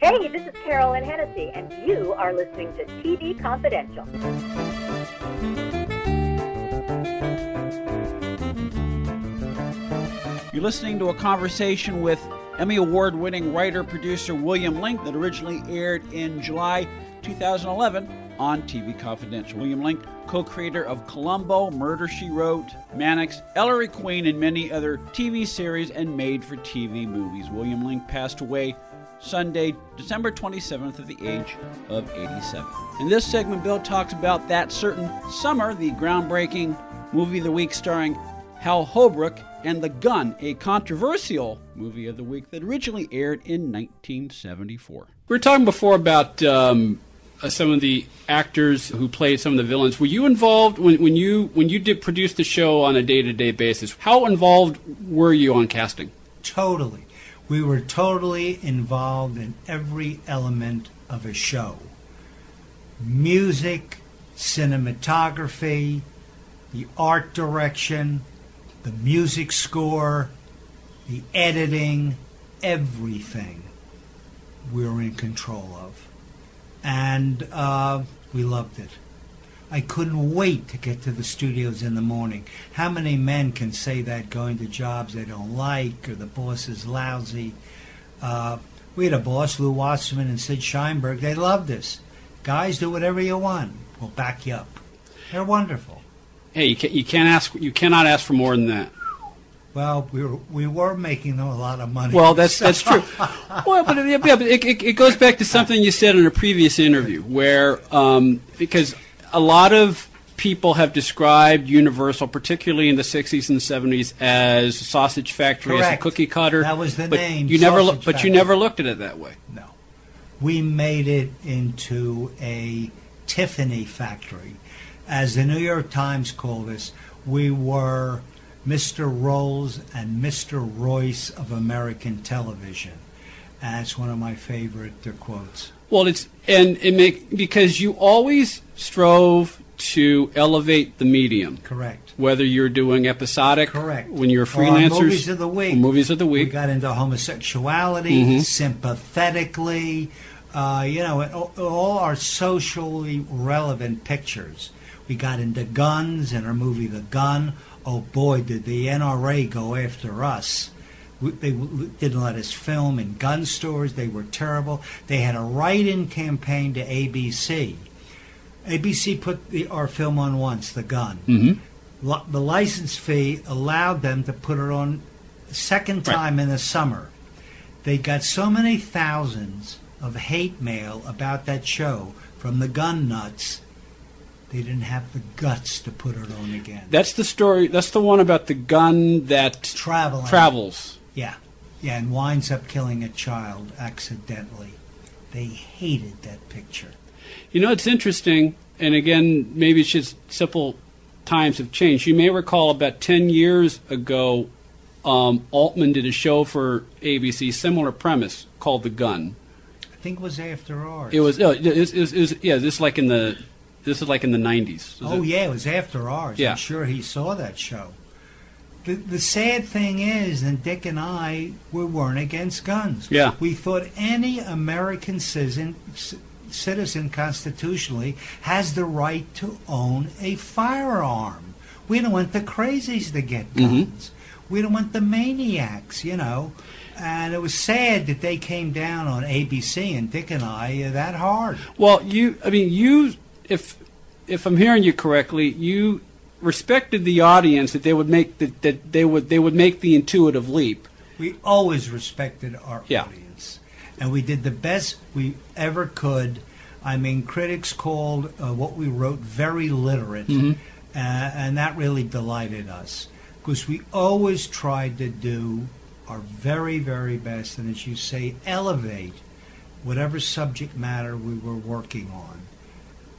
Hey, this is Carolyn Hennessy, and you are listening to TV Confidential. You're listening to a conversation with Emmy Award winning writer producer William Link that originally aired in July 2011 on TV Confidential. William Link, co creator of Columbo, Murder She Wrote, Mannix, Ellery Queen, and many other TV series and made for TV movies. William Link passed away Sunday, December 27th, at the age of 87. In this segment, Bill talks about that certain summer, the groundbreaking movie of the week starring Hal Holbrook and The Gun, a controversial movie of the week that originally aired in 1974. We were talking before about um, uh, some of the actors who played some of the villains. Were you involved when, when you when you did produce the show on a day to day basis? How involved were you on casting? Totally. We were totally involved in every element of a show music, cinematography, the art direction, the music score, the editing, everything we were in control of. And uh, we loved it. I couldn't wait to get to the studios in the morning. How many men can say that going to jobs they don't like or the boss is lousy? Uh, we had a boss, Lew Wasserman and Sid Sheinberg. They loved us. Guys, do whatever you want. We'll back you up. They're wonderful. Hey, you, can, you can't ask. You cannot ask for more than that. Well, we were we were making them a lot of money. Well, that's that's true. well, but, yeah, but it, it, it goes back to something you said in a previous interview, where um, because a lot of people have described Universal, particularly in the 60s and 70s, as a sausage factory, as a cookie cutter. That was the but name, You never, sausage but you never looked at it that way. No. We made it into a Tiffany factory. As the New York Times called us, we were Mr. Rolls and Mr. Royce of American television. And it's one of my favorite quotes. Well, it's and it make because you always strove to elevate the medium. Correct. Whether you're doing episodic, Correct. when you're Or freelancers, on movies of the week. movies of the week. We got into homosexuality, Mhm. sympathetically, uh, you know, all, all our socially relevant pictures. We got into guns in our movie The Gun. Oh boy, did the NRA go after us. They didn't let us film in gun stores. They were terrible. They had a write-in campaign to ABC. ABC put the, our film on once, The Gun Mhm. li- the license fee allowed them to put it on a second time in the summer. They got so many thousands of hate mail about that show from the gun nuts. They didn't have the guts to put it on again. That's the story. That's the one about the gun that Traveling. travels. Yeah, yeah, and winds up killing a child accidentally. They hated that picture. You know, it's interesting, and again, maybe it's just simple times have changed. You may recall about 10 years ago, um, Altman did a show for ABC, similar premise, called The Gun. I think it was after ours. It was, oh, it it it was- yeah, this is like in the, this is like in the 90s. Oh it? yeah, it was after ours. Yeah. I'm sure he saw that show. The, the sad thing is, and Dick and I, we weren't against guns. Yeah. We thought any American citizen, citizen constitutionally has the right to own a firearm. We don't want the crazies to get Mhm. guns. We don't want the maniacs, you know. And it was sad that they came down on ABC and Dick and I uh, that hard. Well, you, I mean, you, if, if I'm hearing you correctly, you respected the audience that they would make, that, that they would, they would make the intuitive leap. We always respected our Yeah. audience, and we did the best we ever could. I mean, critics called uh, what we wrote very literate, Mhm. uh, and that really delighted us because we always tried to do our very, very best, and as you say, elevate whatever subject matter we were working on.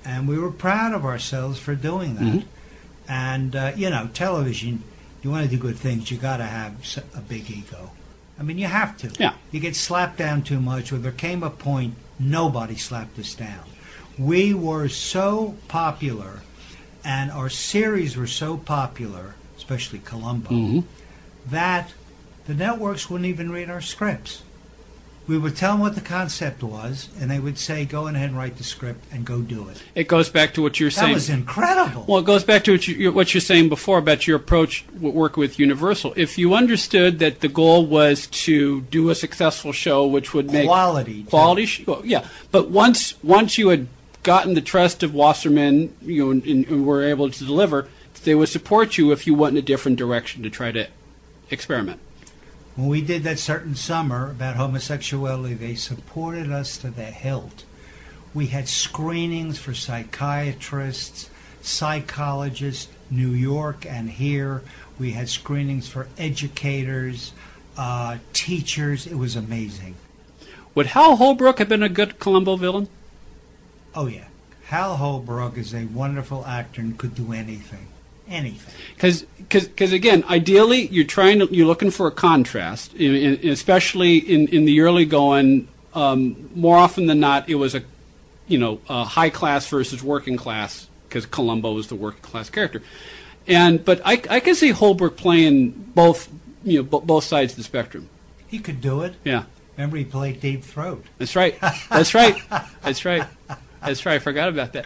And we were proud of ourselves for doing that. Mhm. And, uh, you know, television, you want to do good things, you got to have a big ego. I mean, you have to. Yeah. You get slapped down too much, or there came a point nobody slapped us down. We were so popular, and our series were so popular, especially Columbo, Mhm. that the networks wouldn't even read our scripts. We would tell them what the concept was, and they would say, "Go ahead and write the script and go do it." It goes back to what you're That saying. That was incredible. Well, it goes back to what, you, what you're saying before about your approach work with Universal. If you understood that the goal was to do a successful show, which would make Quality, quality, sh- well, yeah. But once once you had gotten the trust of Wasserman, you know, and, and were able to deliver, they would support you if you went in a different direction to try to experiment. When we did that certain summer about homosexuality, they supported us to the hilt. We had screenings for psychiatrists, psychologists, New York and here. We had screenings for educators, uh, teachers. It was amazing. Would Hal Holbrook have been a good Columbo villain? Oh, yeah. Hal Holbrook is a wonderful actor and could do anything. Anything. Because because again, ideally, you're trying to you're looking for a contrast, in, in, especially in, in the early going. Um, more often than not, it was a you know a high class versus working class because Columbo was the working class character, and but I, I can see Holbrook playing both you know bo- both sides of the spectrum. He could do it. Yeah, Remember, he played Deep Throat. that's right. That's right. That's right. That's right. I forgot about that.